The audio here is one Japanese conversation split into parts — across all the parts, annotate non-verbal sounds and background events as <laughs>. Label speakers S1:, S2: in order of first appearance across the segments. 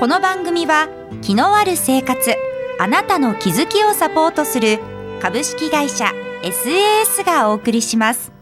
S1: この番組は気のある生活あなたの気づきをサポートする株式会社 SAS がお送りします。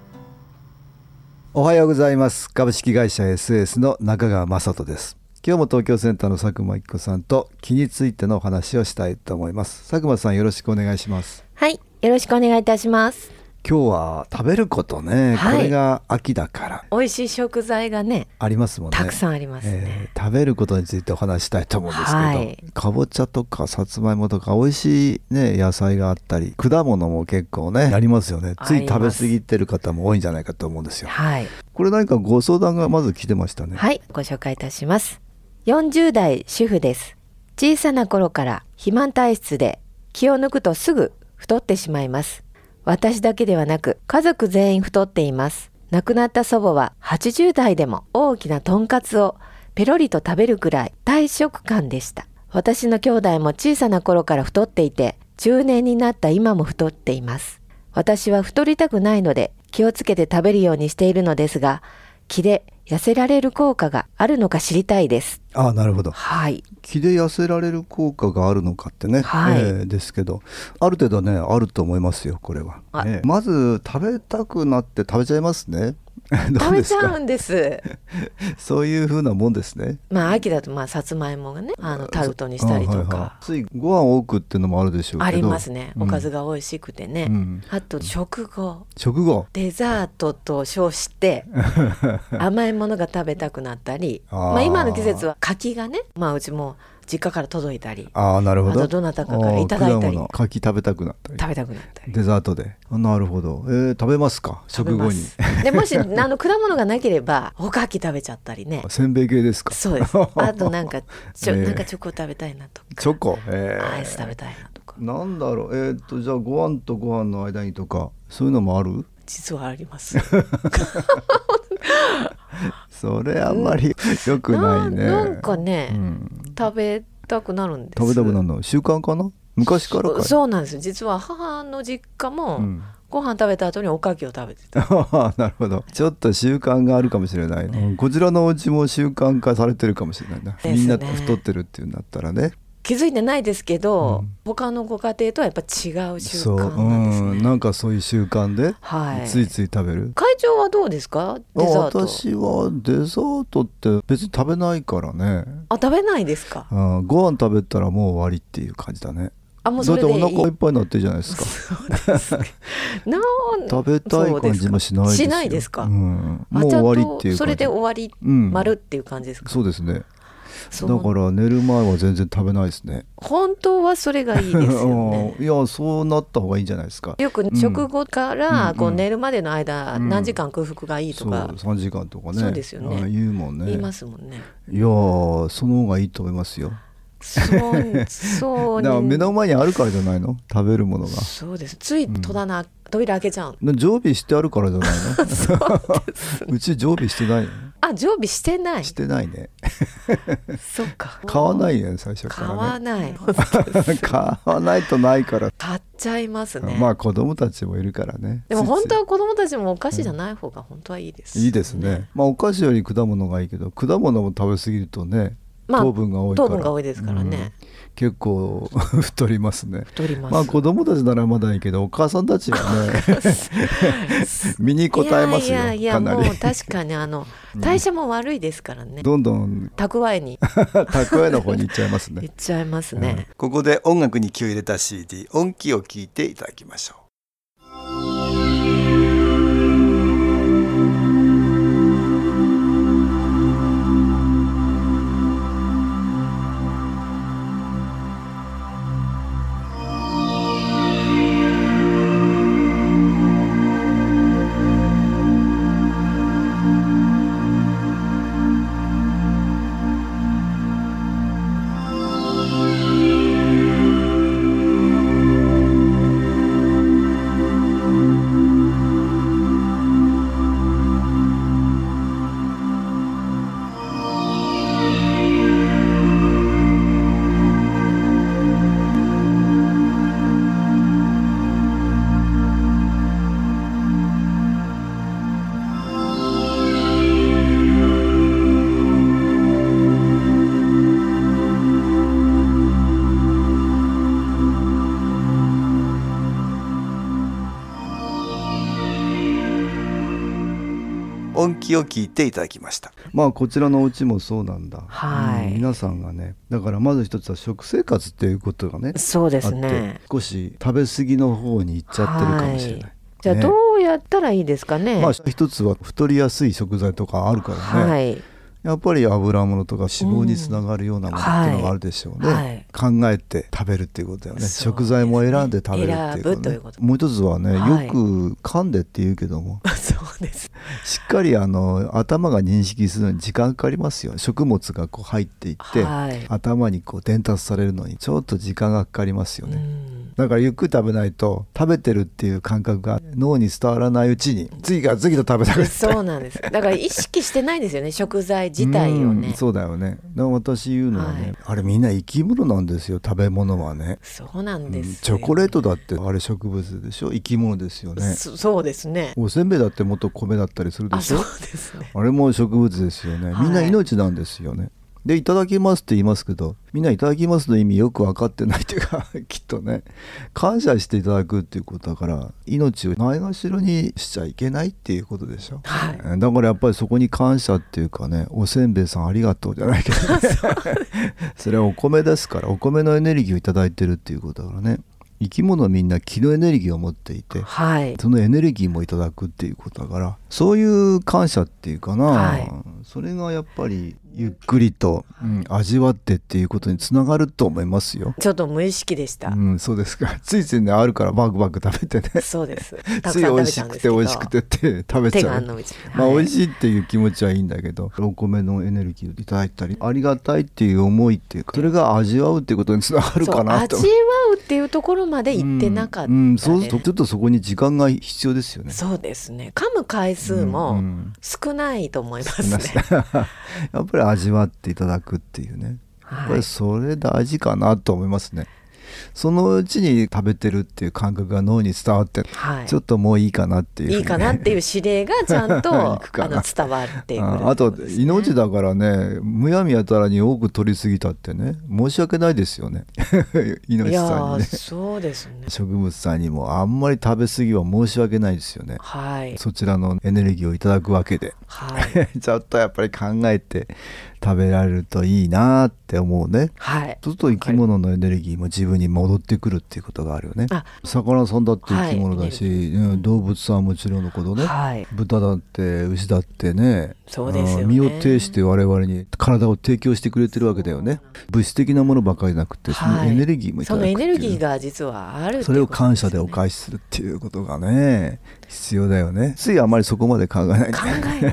S2: おはようございます。株式会社 SAS の中川雅人です。今日も東京センターの佐久間一子さんと気についてのお話をしたいと思います。佐久間さんよろしくお願いします。
S3: はい、よろしくお願いいたします。
S2: 今日は食べることね、
S3: はい。
S2: これが秋だから。
S3: 美味しい食材がね、
S2: ありますもんね。
S3: たくさんありますね。
S2: えー食べることについてお話したいと思うんですけど、
S3: はい。
S2: かぼちゃとかさつまいもとか美味しいね野菜があったり果物も結構ねありますよね。つい食べ過ぎてる方も多いんじゃないかと思うんですよ。
S3: はい、
S2: これ何かご相談がまず来てましたね。
S3: はい、ご紹介いたします。40代主婦です。小さな頃から肥満体質で気を抜くとすぐ太ってしまいます。私だけではなく家族全員太っています。亡くなった祖母は80代でも大きなとんかつをペロリと食べるくらい大食感でした。私の兄弟も小さな頃から太っていて、中年になった今も太っています。私は太りたくないので気をつけて食べるようにしているのですが、気で痩せられる効果があるのか知りたいです。
S2: ああなるほど。
S3: はい。
S2: 気で痩せられる効果があるのかってね、
S3: はい。
S2: えーですけど。ある程度ねあると思いますよこれは、
S3: あ。
S2: ね。まず食べたくなって食べちゃいますね。ど <laughs>
S3: 食べちゃ
S2: う
S3: んです。<laughs>
S2: そういう風なもんですね。
S3: まあ秋だとまあさつまいもがね、あのタルトにしたりと
S2: あはい
S3: か
S2: はい。ついご飯多くっていうのもあるでしょうけど。
S3: ありますね。おかず
S2: が、
S3: が美味しくてね。
S2: うん。
S3: あと食後。
S2: 食後？
S3: デザートと称して <laughs> 甘いものが食べたくなったり、まあ今の季節は柿がね、まあうちも実家から届いたり、
S2: ああなるほど。
S3: あとどなたかからいただいたり
S2: 柿食べたくなったり。
S3: 食べたくなったり。
S2: デザートで。あなるほど、えー食べますか？食後に。
S3: でもし <laughs> あの果物がなければおかき食べちゃったりね。
S2: せんべい系ですか？
S3: そうです。<laughs> あとなんかちょ、
S2: ええ。
S3: なんかチョコ食べたいなとか、
S2: チョコ、えー。
S3: アイス食べたいなとか、
S2: なんだろう。えーっとじゃあご飯とご飯の間にとかそういうのもある？
S3: 実はあります。<laughs>
S2: それあんまり良くないね。
S3: ななんかね、
S2: うん。
S3: 食べたくなるんです。
S2: 食べたくなるの習慣かな？昔からかい？
S3: そうなんですよ。実は母の実家も、
S2: うん。
S3: ご飯食べた後におかきを食べてた。<laughs>
S2: なるほど。ちょっと習慣があるかもしれない、うんこちらのお家も習慣化されてるかもしれないな、
S3: ね。
S2: みんな太ってるっていうんだったらね
S3: 気づいてないですけど、
S2: うん。
S3: 他のご家庭とはやっぱ違う習
S2: そう、
S3: 慣なんですね。
S2: う。ん、なんかそういう習慣で？
S3: はい。
S2: ついつい食べる、
S3: 会長はどうですか？デザート。
S2: 私はデザートって別に食べないからね、
S3: あ食べないですか？
S2: うん、ご飯食べたらもう終わりっていう感じだね。
S3: あもう
S2: だってお
S3: それでいい。
S2: 腹いっぱいになってるじゃないですか。
S3: なん
S2: 食べたい感じもしないですよ。
S3: しないですか？
S2: うん、
S3: あ
S2: もう終わりっていう感じ。
S3: それで終わり、
S2: うん。
S3: 丸っていう感じですか？
S2: そうですね。
S3: そう
S2: だから寝る前は全然食べないですね。
S3: 本当はそれがいいですよね。<laughs>
S2: うん。いやそうなった方がいいんじゃないですか。
S3: よく食後からこ
S2: う
S3: うん。寝るまでの間
S2: うん。
S3: 何時間空腹がいいと
S2: そう。
S3: か
S2: 3時間とかね。
S3: そうですよね。
S2: あ言うもんね。
S3: 言いますもんね。
S2: いやーその方がいいと思いますよ。
S3: そうそう <laughs>
S2: だから目の前にあるからじゃないの？食べるものが。
S3: そうです。つい戸棚、扉開けちゃう。
S2: な常備してあるからじゃないの？<laughs>
S3: う
S2: ち常備してないの？
S3: あ常備してない。
S2: してないね <laughs>
S3: そっか。
S2: 買わないね最初
S3: 買
S2: からね
S3: わない。<laughs>
S2: 買わないとないから、
S3: 買っちゃいますね。
S2: まあ子供たちもいるからね
S3: でも本当は子供たちもお菓子じゃない方が本当はいいです、
S2: いいですね。まあお菓子より果物がいいけど果物も食べ過ぎるとね
S3: まあ
S2: 糖分が多いから。
S3: 糖分が多いですからね。
S2: うん。結構 <laughs> 太りますね。
S3: 太ります。
S2: まあ子供たちならまだいいけどお母さんたちはね <laughs> 身に応えますよ
S3: いやいやいや
S2: かなり。
S3: もう確かにあの代謝も悪いですからね。
S2: どんどん
S3: 蓄えに。
S2: 蓄えの方に行っちゃいます <laughs>
S3: いっ
S2: ね
S3: ちゃいますね。
S2: ここで音楽に気を入れた CD 音気を聞いていただきましょ音気を聞いていただきました。まあこちらのお家もそうなんだ。
S3: はい。
S2: うん皆さんがねだからまず一つは食生活っていうことがね
S3: そうです
S2: あって
S3: ね
S2: 少し食べ過ぎの方に行っちゃってるかもしれない、
S3: はい。じゃあ
S2: ね。
S3: どうやったらいいですかね、
S2: まあ一つは太りやすい食材とかあるからね、
S3: はい
S2: やっぱり油物とか脂肪につながるようなものっていうのがあるでしょうね、
S3: うんはい。
S2: 考えて食べるっていうことだよね。
S3: ね。
S2: 食材も選んで食べるっていう
S3: 選ぶということ
S2: もう一つはね、
S3: はい。
S2: よく噛んでって言うけども。<laughs>
S3: そうです。
S2: しっかりあの頭が認識するのに時間かかりますよ食物がこう入っていって、
S3: はい。
S2: 頭にこう伝達されるのにちょっと時間がかかりますよね、
S3: うん
S2: だからゆっくり食べないと食べてるっていう感覚が脳に伝わらないうちに次から次と食べたくて
S3: そうなんです。だから意識してないですよね <laughs> 食材自体を
S2: うん
S3: ね
S2: そうだよね。だから私言うのはね、
S3: はい。
S2: あれみんな生き物なんですよ食べ物はね。
S3: そうなんです。よ、
S2: チョコレートだってあれ植物でしょ？生き物ですよね。
S3: そそうですね。
S2: おせんべいだって元米だったりするでしょ？
S3: あそうですね。
S2: あれも植物ですよね。みんな命なんですよね、でいただきますって言いますけどみんないただきますの意味よく分かってないっていうか <laughs> きっとね感謝していただくっていうことだから命をないがしろにしちゃいけないっていうことでしょ、
S3: はい。
S2: だからやっぱりそこに感謝っていうかねおせんべいさんありがとうじゃないけどね。そ <laughs> れはお米ですからお米のエネルギーをいただいてるっていうことだからね。生き物はみんな気のエネルギーを持っていて
S3: はい。
S2: そのエネルギーもいただくっていうことだからそういう感謝っていうかな、
S3: はい。
S2: それがやっぱりゆっくりと、うん味わってっていうことにつながると思いますよ。
S3: ちょっと無意識でした、
S2: うん、そうですか。ついついねあるからバクバク食べてね。
S3: そうです。<laughs>
S2: つい美味しくて美味しくてって食べ
S3: 手
S2: ちゃう。まあ
S3: はい。
S2: 美味しいっていう気持ちはいいんだけど、お米のエネルギーをいただいたり、ありがたいっていう思いっていうか、それが味わうっていうことにつながるかなと。
S3: 味わうっていうところまで行ってなかったです、
S2: うんうんそうするとちょっとそこに時間が必要ですよね。
S3: そうですね。噛む回数も
S2: うんうん。
S3: 少ないと思いますね、<laughs>
S2: やっぱり味わっていただくっていうねやっぱ
S3: はい
S2: りそれ大事かなと思いますね。そのうちに食べてるっていう感覚が脳に伝わって、
S3: はい。
S2: ちょっともういいかなっていうふうに。
S3: いいかなっていう指令がちゃんと <laughs> あの伝わっていく
S2: ああと命だからねむやみやたらに多く取りすぎたってね申し訳ないですよね。<laughs> 命さんにね。
S3: ーそうですね。
S2: 植物さんにもあんまり食べ過ぎは申し訳ないですよね。
S3: はい。
S2: そちらのエネルギーをいただくわけで。
S3: はい。<laughs>
S2: ちょっとやっぱり考えて食べられるといいなって思うね。
S3: はい。
S2: そうすると生き物のエネルギーも自分に戻ってくるっていうことがあるよね。
S3: あ
S2: 魚さんだって生き物だし、
S3: はい
S2: うん動物さんはもちろんのことね、
S3: はい。
S2: 豚だって牛だってね
S3: そうですよね。
S2: 身を挺して我々に体を提供してくれてるわけだよね。物質的なものばかりじゃなくてその
S3: はい
S2: エネルギーもいた
S3: そ
S2: だくっていう。
S3: のエネルギーが実はある
S2: それを感謝でお返しするっていうことがね必要だよね。ついあまりそこまで考えない。
S3: 考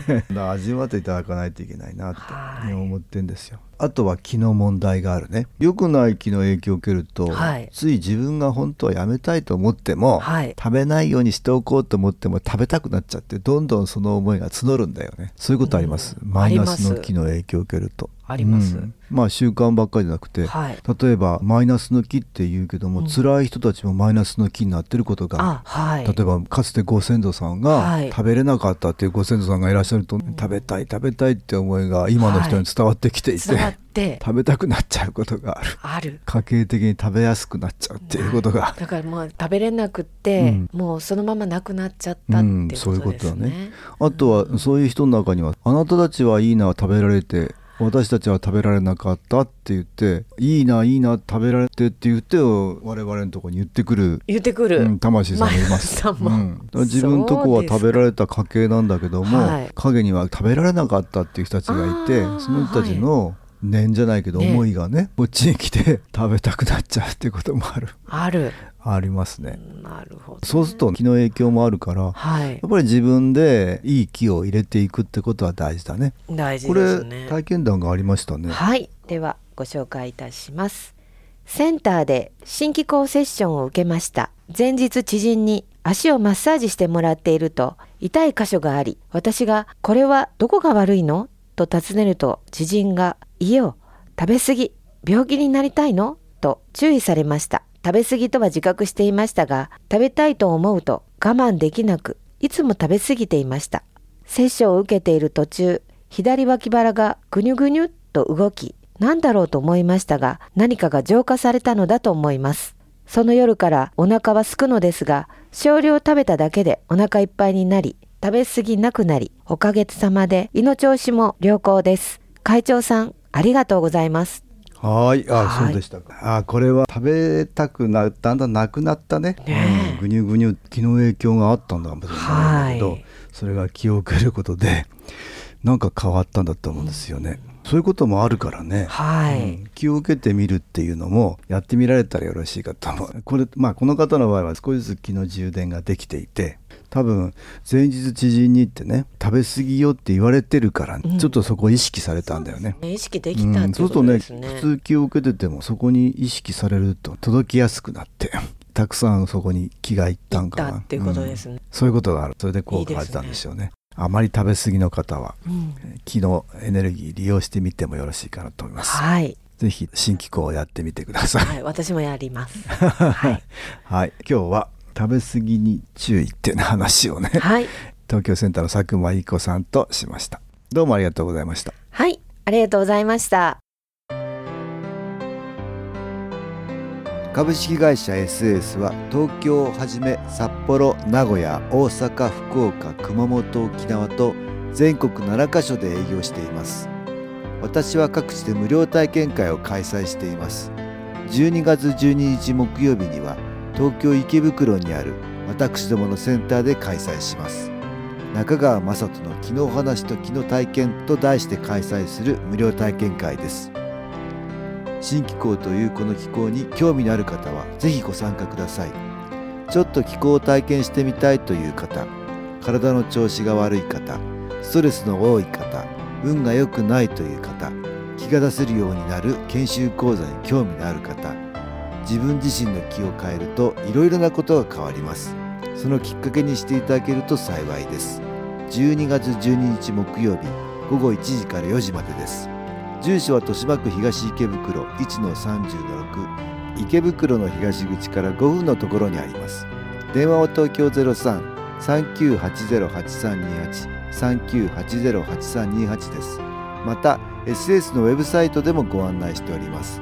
S3: え <laughs>
S2: 味わっていただかないといけないなって
S3: はい。
S2: 思ってんですよ。あとは気の問題があるね。良くない気の影響を受けると、
S3: はい。
S2: つい自分が本当はやめたいと思っても、
S3: はい。
S2: 食べないようにしておこうと思っても食べたくなっちゃってどんどんその思いが募るんだよね。そういうことあります、
S3: うん。
S2: マイナスの気の影響を受けると
S3: あります。
S2: うん。まあ習慣ばっかりじゃなくて、
S3: はい。
S2: 例えばマイナスの気って言うけども、
S3: うん。
S2: 辛い人たちもマイナスの気になってることが
S3: あはい。
S2: 例えばかつてご先祖さん
S3: はい。
S2: が食べれなかったっていうご先祖さんがいらっしゃると、食べたい食べたいって思いが今の人に伝わってきていて、
S3: 伝わって。
S2: 食べたくなっちゃうことがある。
S3: ある。
S2: 家計的に食べやすくなっちゃうっていうことが
S3: だからもう食べれなくって、
S2: うん。
S3: もうそのままなくなっちゃったっていうことですね、
S2: うんそういうことだね。あとはそういう人の中にはあなたたちはいいな食べられて私たちは食べられなかったって言っていいないいな食べられてって言って我々のところに言ってくる。
S3: 言ってくる、
S2: うん、魂さんがいます。
S3: さんも。
S2: うん。自分のとこは食べられた家系なんだけども、
S3: はい。
S2: 影には食べられなかったっていう人たちがいてその人たちの念じゃないけど
S3: ね。
S2: 思いがねこっちに来て <laughs> 食べたくなっちゃうっていうこともある。
S3: ある。
S2: ありますね。
S3: なるほど
S2: そうすると気の影響もあるから
S3: はい。
S2: やっぱり自分でいい気を入れていくってことは大事だね。
S3: 大事
S2: これ
S3: ですね。
S2: 体験談がありましたね。
S3: はい。ではご紹介いたします。センターで新機構セッションを受けました。前日知人に足をマッサージしてもらっていると痛い箇所があり私がこれはどこが悪いの？と尋ねると知人がいいよ食べ過ぎ病気になりたいの？と注意されました。食べ過ぎとは自覚していましたが食べたいと思うと我慢できなくいつも食べ過ぎていました。接種を受けている途中左脇腹がぐにゅぐにゅっと動き何だろうと思いましたが何かが浄化されたのだと思います。その夜からお腹は空くのですが少量食べただけでお腹いっぱいになり食べ過ぎなくなり、おかげさまで胃の調子も良好です。会長さん、ありがとうございます。
S2: はい、あ、
S3: はい
S2: そうでしたか。あ、これは食べたくなだんだんなくなったね。
S3: ねえ
S2: うんぐにゅぐにゅ気の影響があったんだかもしれないんだけど、
S3: はい
S2: それが気を受けることでなんか変わったんだと思うんですよね。そういうこともあるからね。
S3: はい。
S2: うん気を受けてみるっていうのもやってみられたらよろしいかと思うこれまあこの方の場合は少しずつ気の充電ができていて多分前日知人に行ってね食べ過ぎよって言われてるから、
S3: ん。
S2: ちょっとそこを意識されたんだよね。
S3: 意識で
S2: うん
S3: きたっていううこと
S2: そするとね。普通気を受けててもそこに意識されると届きやすくなって <laughs> たくさんそこに気がいったんかな。
S3: 行っていうことですね。
S2: ん。そういうことがある。それで効果が出たんでしょうね。あまり食べ過ぎの方は
S3: うん。
S2: 気のエネルギー利用してみてもよろしいかなと思います、
S3: はい。
S2: ぜひ新機構をやってみてください。
S3: はい。私もやります。<laughs> はい。
S2: はい。今日は食べ過ぎに注意っていう話をね
S3: はい。
S2: 東京センターの佐久間一子さんとしましたどうもありがとうございました
S3: はい。ありがとうございました。
S2: 株式会社 SS は東京をはじめ札幌名古屋大阪福岡熊本沖縄と全国7カ所で営業しています私は各地で無料体験会を開催しています12月12日木曜日には東京池袋にある私どものセンターで開催します。中川雅人の「気の話と気の体験」と題して開催する無料体験会です。新気候というこの気候に興味のある方はぜひご参加ください。ちょっと気候を体験してみたいという方体の調子が悪い方ストレスの多い方運が良くないという方気が出せるようになる研修講座に興味のある方自分自身の気を変えるといろいろなことが変わります。そのきっかけにしていただけると幸いです。12月12日木曜日午後1時から4時までです。住所は豊島区東池袋1-30-6池袋の東口から5分のところにあります。電話は東京03-3980-8328 3980-8328です。また SS のウェブサイトでもご案内しております。